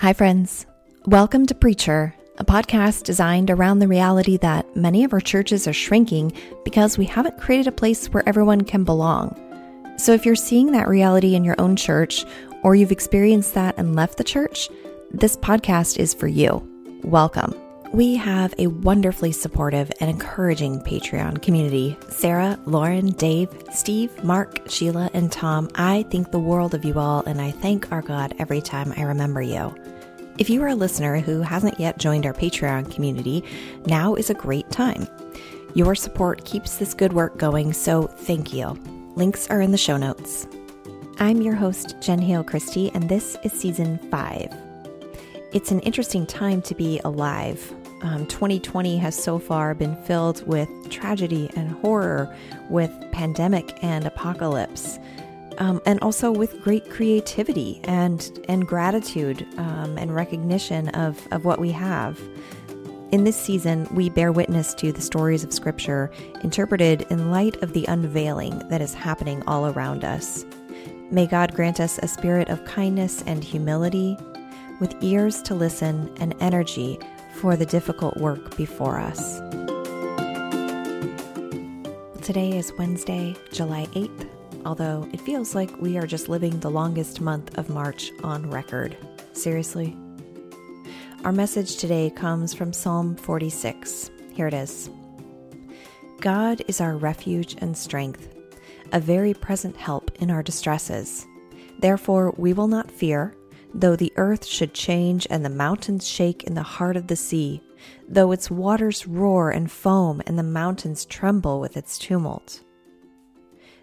Hi, friends. Welcome to Preacher, a podcast designed around the reality that many of our churches are shrinking because we haven't created a place where everyone can belong. So, if you're seeing that reality in your own church, or you've experienced that and left the church, this podcast is for you. Welcome. We have a wonderfully supportive and encouraging Patreon community. Sarah, Lauren, Dave, Steve, Mark, Sheila, and Tom, I think the world of you all, and I thank our God every time I remember you. If you are a listener who hasn't yet joined our Patreon community, now is a great time. Your support keeps this good work going, so thank you. Links are in the show notes. I'm your host, Jen Hale Christie, and this is season five. It's an interesting time to be alive. Um, 2020 has so far been filled with tragedy and horror, with pandemic and apocalypse, um, and also with great creativity and and gratitude um, and recognition of of what we have. In this season, we bear witness to the stories of Scripture interpreted in light of the unveiling that is happening all around us. May God grant us a spirit of kindness and humility, with ears to listen and energy for the difficult work before us. Today is Wednesday, July 8th, although it feels like we are just living the longest month of March on record. Seriously? Our message today comes from Psalm 46. Here it is God is our refuge and strength, a very present help in our distresses. Therefore, we will not fear though the earth should change and the mountains shake in the heart of the sea, though its waters roar and foam and the mountains tremble with its tumult.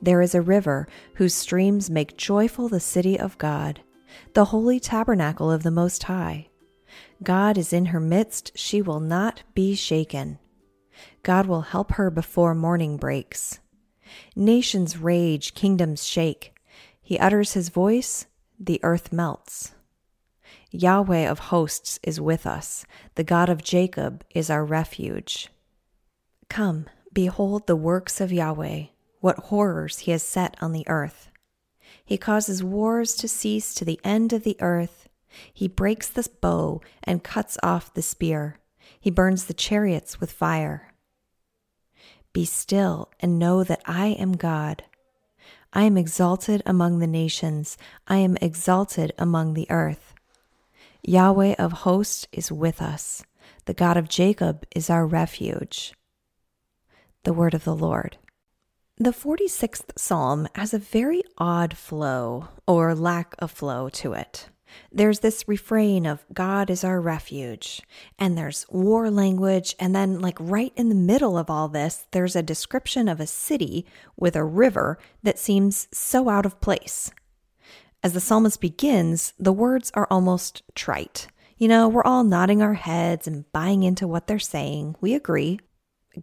There is a river whose streams make joyful the city of God, the holy tabernacle of the Most High. God is in her midst, she will not be shaken. God will help her before morning breaks. Nations rage, kingdoms shake. He utters his voice, the earth melts. Yahweh of hosts is with us, the God of Jacob is our refuge. Come, behold the works of Yahweh, what horrors he has set on the earth. He causes wars to cease to the end of the earth. He breaks the bow and cuts off the spear. He burns the chariots with fire. Be still and know that I am God. I am exalted among the nations, I am exalted among the earth. Yahweh of hosts is with us, the God of Jacob is our refuge. The word of the Lord. The 46th Psalm has a very odd flow, or lack of flow, to it there's this refrain of God is our refuge, and there's war language, and then, like, right in the middle of all this, there's a description of a city with a river that seems so out of place. As the psalmist begins, the words are almost trite. You know, we're all nodding our heads and buying into what they're saying. We agree.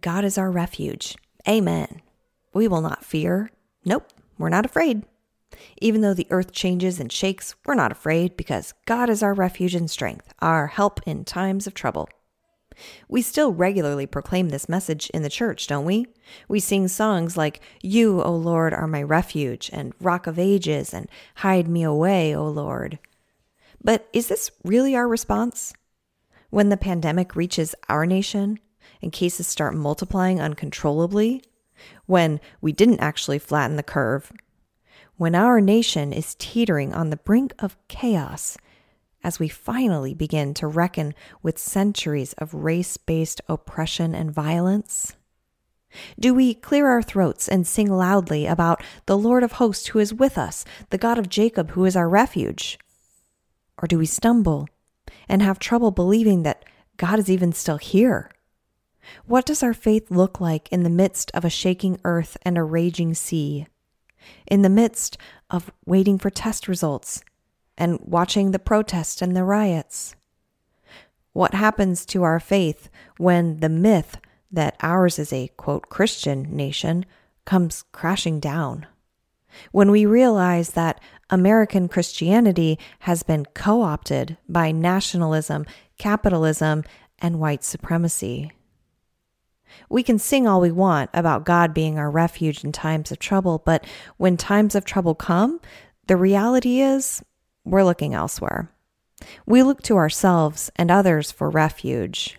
God is our refuge. Amen. We will not fear. Nope, we're not afraid. Even though the earth changes and shakes, we're not afraid because God is our refuge and strength, our help in times of trouble. We still regularly proclaim this message in the church, don't we? We sing songs like, You, O Lord, are my refuge, and Rock of Ages, and Hide me away, O Lord. But is this really our response? When the pandemic reaches our nation and cases start multiplying uncontrollably, when we didn't actually flatten the curve when our nation is teetering on the brink of chaos as we finally begin to reckon with centuries of race based oppression and violence? Do we clear our throats and sing loudly about the Lord of hosts who is with us, the God of Jacob who is our refuge? Or do we stumble and have trouble believing that God is even still here? What does our faith look like in the midst of a shaking earth and a raging sea? in the midst of waiting for test results and watching the protests and the riots? What happens to our faith when the myth that ours is a quote Christian nation comes crashing down? When we realize that American Christianity has been co opted by nationalism, capitalism, and white supremacy. We can sing all we want about God being our refuge in times of trouble, but when times of trouble come, the reality is we're looking elsewhere. We look to ourselves and others for refuge.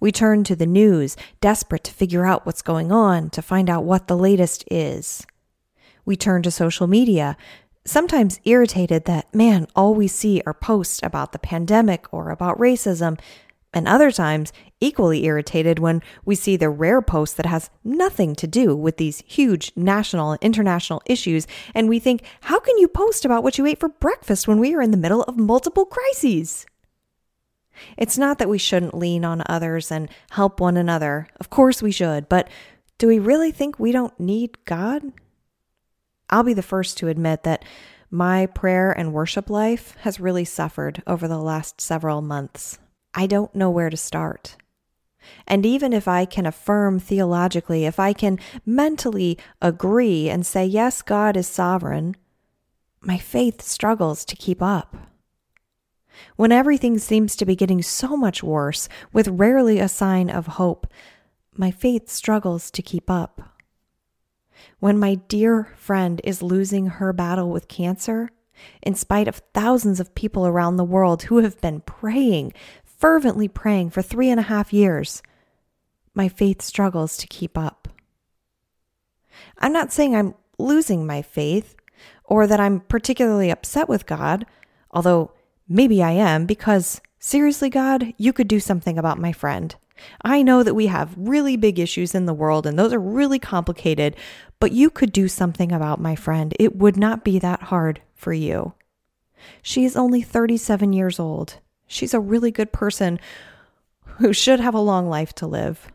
We turn to the news, desperate to figure out what's going on, to find out what the latest is. We turn to social media, sometimes irritated that, man, all we see are posts about the pandemic or about racism, and other times equally irritated when we see the rare post that has nothing to do with these huge national and international issues, and we think, how can you post about what you ate for breakfast when we are in the middle of multiple crises? It's not that we shouldn't lean on others and help one another. Of course we should, but do we really think we don't need God? I'll be the first to admit that my prayer and worship life has really suffered over the last several months. I don't know where to start. And even if I can affirm theologically, if I can mentally agree and say, yes, God is sovereign, my faith struggles to keep up. When everything seems to be getting so much worse, with rarely a sign of hope, my faith struggles to keep up. When my dear friend is losing her battle with cancer, in spite of thousands of people around the world who have been praying, fervently praying for three and a half years, my faith struggles to keep up. I'm not saying I'm losing my faith or that I'm particularly upset with God, although maybe I am, because seriously, God, you could do something about my friend. I know that we have really big issues in the world and those are really complicated, but you could do something about my friend. It would not be that hard for you. She is only 37 years old. She's a really good person who should have a long life to live.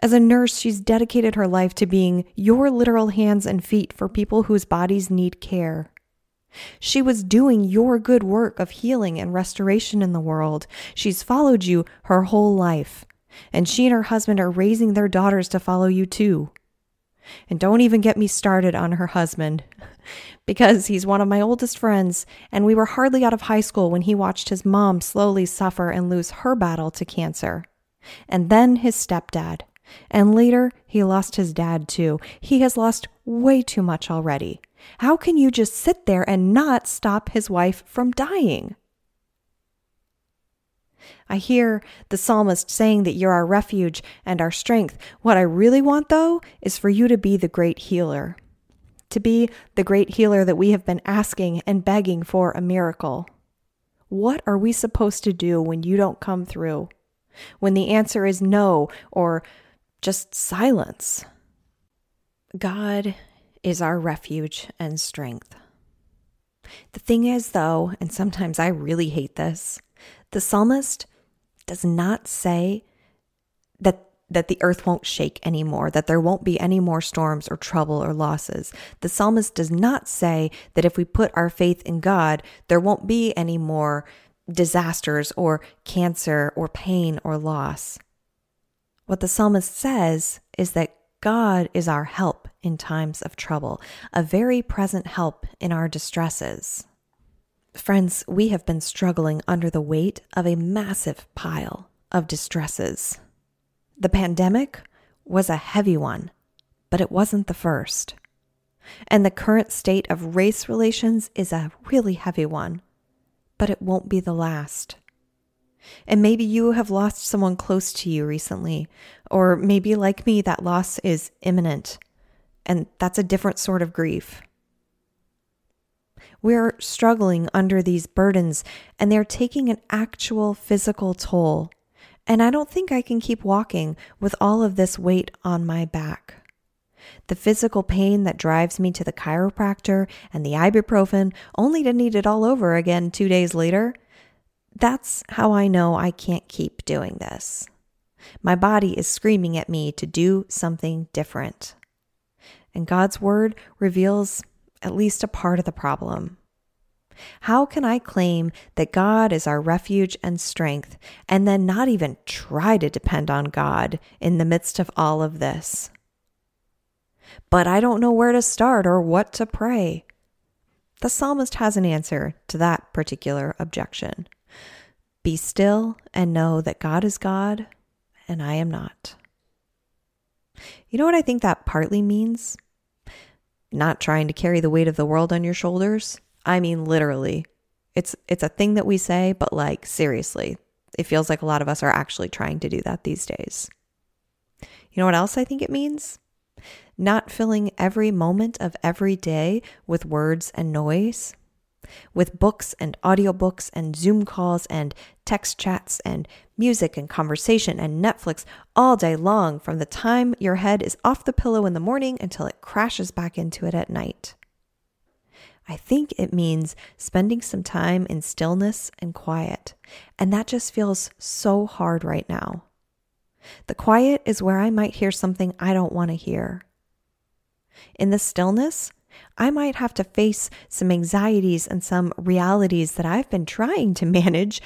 As a nurse, she's dedicated her life to being your literal hands and feet for people whose bodies need care. She was doing your good work of healing and restoration in the world. She's followed you her whole life. And she and her husband are raising their daughters to follow you too. And don't even get me started on her husband, because he's one of my oldest friends, and we were hardly out of high school when he watched his mom slowly suffer and lose her battle to cancer. And then his stepdad. And later, he lost his dad too. He has lost way too much already. How can you just sit there and not stop his wife from dying? I hear the psalmist saying that you're our refuge and our strength. What I really want, though, is for you to be the great healer, to be the great healer that we have been asking and begging for a miracle. What are we supposed to do when you don't come through? When the answer is no or just silence? God is our refuge and strength. The thing is, though, and sometimes I really hate this, the psalmist does not say that that the earth won't shake anymore, that there won't be any more storms or trouble or losses. The psalmist does not say that if we put our faith in God, there won't be any more disasters or cancer or pain or loss. What the psalmist says is that God is our help in times of trouble, a very present help in our distresses. Friends, we have been struggling under the weight of a massive pile of distresses. The pandemic was a heavy one, but it wasn't the first. And the current state of race relations is a really heavy one, but it won't be the last. And maybe you have lost someone close to you recently, or maybe like me, that loss is imminent, and that's a different sort of grief. We're struggling under these burdens and they're taking an actual physical toll. And I don't think I can keep walking with all of this weight on my back. The physical pain that drives me to the chiropractor and the ibuprofen only to need it all over again two days later. That's how I know I can't keep doing this. My body is screaming at me to do something different. And God's word reveals at least a part of the problem. How can I claim that God is our refuge and strength and then not even try to depend on God in the midst of all of this? But I don't know where to start or what to pray. The psalmist has an answer to that particular objection. Be still and know that God is God and I am not. You know what I think that partly means? not trying to carry the weight of the world on your shoulders. I mean, literally. It's it's a thing that we say, but like seriously, it feels like a lot of us are actually trying to do that these days. You know what else I think it means? Not filling every moment of every day with words and noise, with books and audiobooks and Zoom calls and text chats and music and conversation and Netflix all day long from the time your head is off the pillow in the morning until it crashes back into it at night. I think it means spending some time in stillness and quiet. And that just feels so hard right now. The quiet is where I might hear something I don't want to hear. In the stillness, I might have to face some anxieties and some realities that I've been trying to manage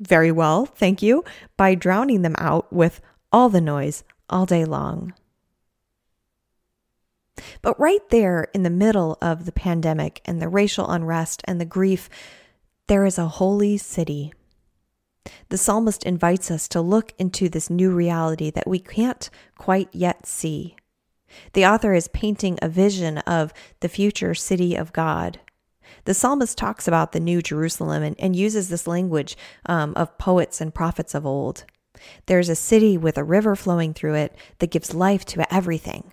very well, thank you, by drowning them out with all the noise all day long. But right there in the middle of the pandemic and the racial unrest and the grief, there is a holy city. The psalmist invites us to look into this new reality that we can't quite yet see. The author is painting a vision of the future city of God. The psalmist talks about the new Jerusalem and, and uses this language um, of poets and prophets of old. There's a city with a river flowing through it that gives life to everything.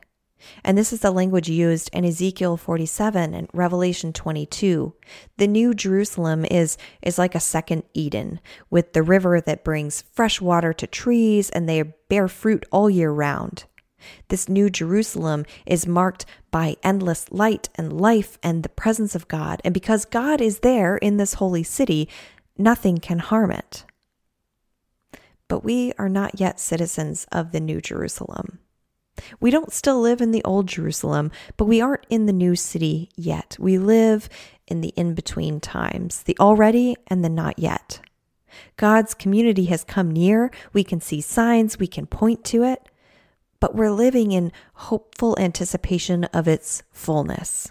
And this is the language used in Ezekiel 47 and Revelation 22. The new Jerusalem is, is like a second Eden, with the river that brings fresh water to trees and they bear fruit all year round. This new Jerusalem is marked by endless light and life and the presence of God. And because God is there in this holy city, nothing can harm it. But we are not yet citizens of the new Jerusalem. We don't still live in the old Jerusalem, but we aren't in the new city yet. We live in the in between times, the already and the not yet. God's community has come near. We can see signs, we can point to it, but we're living in hopeful anticipation of its fullness.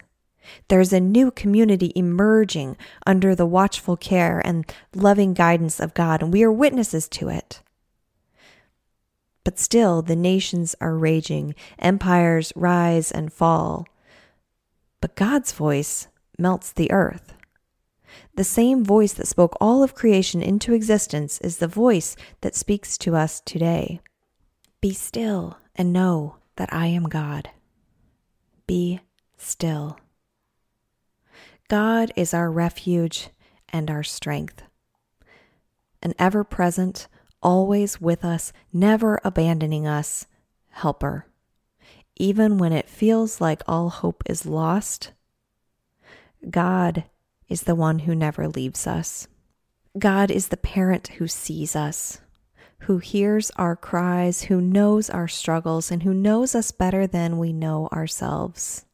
There's a new community emerging under the watchful care and loving guidance of God, and we are witnesses to it. But still, the nations are raging, empires rise and fall. But God's voice melts the earth. The same voice that spoke all of creation into existence is the voice that speaks to us today. Be still and know that I am God. Be still. God is our refuge and our strength, an ever present, always with us, never abandoning us, helper. Even when it feels like all hope is lost, God is the one who never leaves us. God is the parent who sees us, who hears our cries, who knows our struggles, and who knows us better than we know ourselves.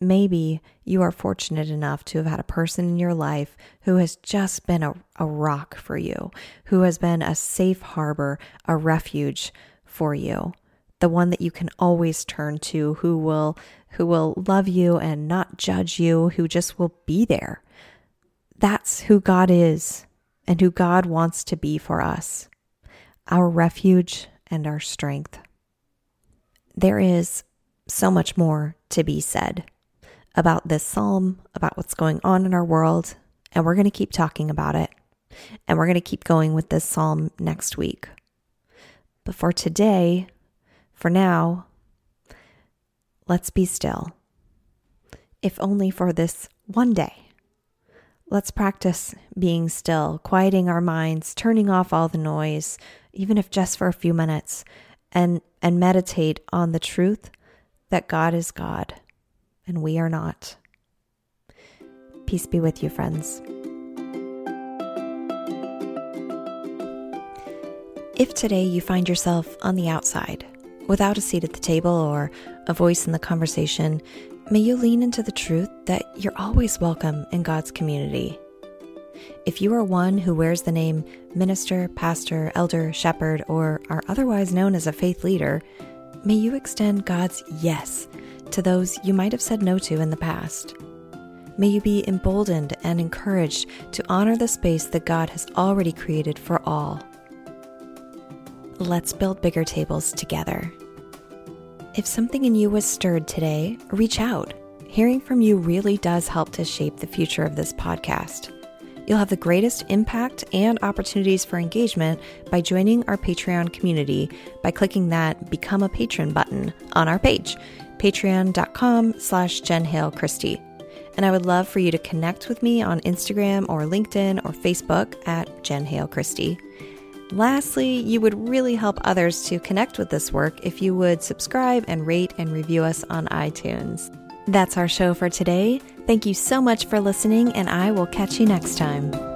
Maybe you are fortunate enough to have had a person in your life who has just been a, a rock for you, who has been a safe harbor, a refuge for you, the one that you can always turn to, who will who will love you and not judge you, who just will be there. That's who God is and who God wants to be for us. Our refuge and our strength. There is so much more to be said about this psalm, about what's going on in our world, and we're going to keep talking about it. And we're going to keep going with this psalm next week. But for today, for now, let's be still. If only for this one day. Let's practice being still, quieting our minds, turning off all the noise, even if just for a few minutes, and, and meditate on the truth that God is God and we are not. Peace be with you, friends. If today you find yourself on the outside, without a seat at the table or a voice in the conversation, may you lean into the truth that you're always welcome in God's community. If you are one who wears the name minister, pastor, elder, shepherd, or are otherwise known as a faith leader, may you extend God's yes to those you might have said no to in the past. May you be emboldened and encouraged to honor the space that God has already created for all. Let's build bigger tables together. If something in you was stirred today, reach out. Hearing from you really does help to shape the future of this podcast. You'll have the greatest impact and opportunities for engagement by joining our Patreon community by clicking that Become a Patron button on our page, patreon.com slash Jen Hale Christie. And I would love for you to connect with me on Instagram or LinkedIn or Facebook at Jen Hale Christie. Lastly, you would really help others to connect with this work if you would subscribe and rate and review us on iTunes. That's our show for today. Thank you so much for listening, and I will catch you next time.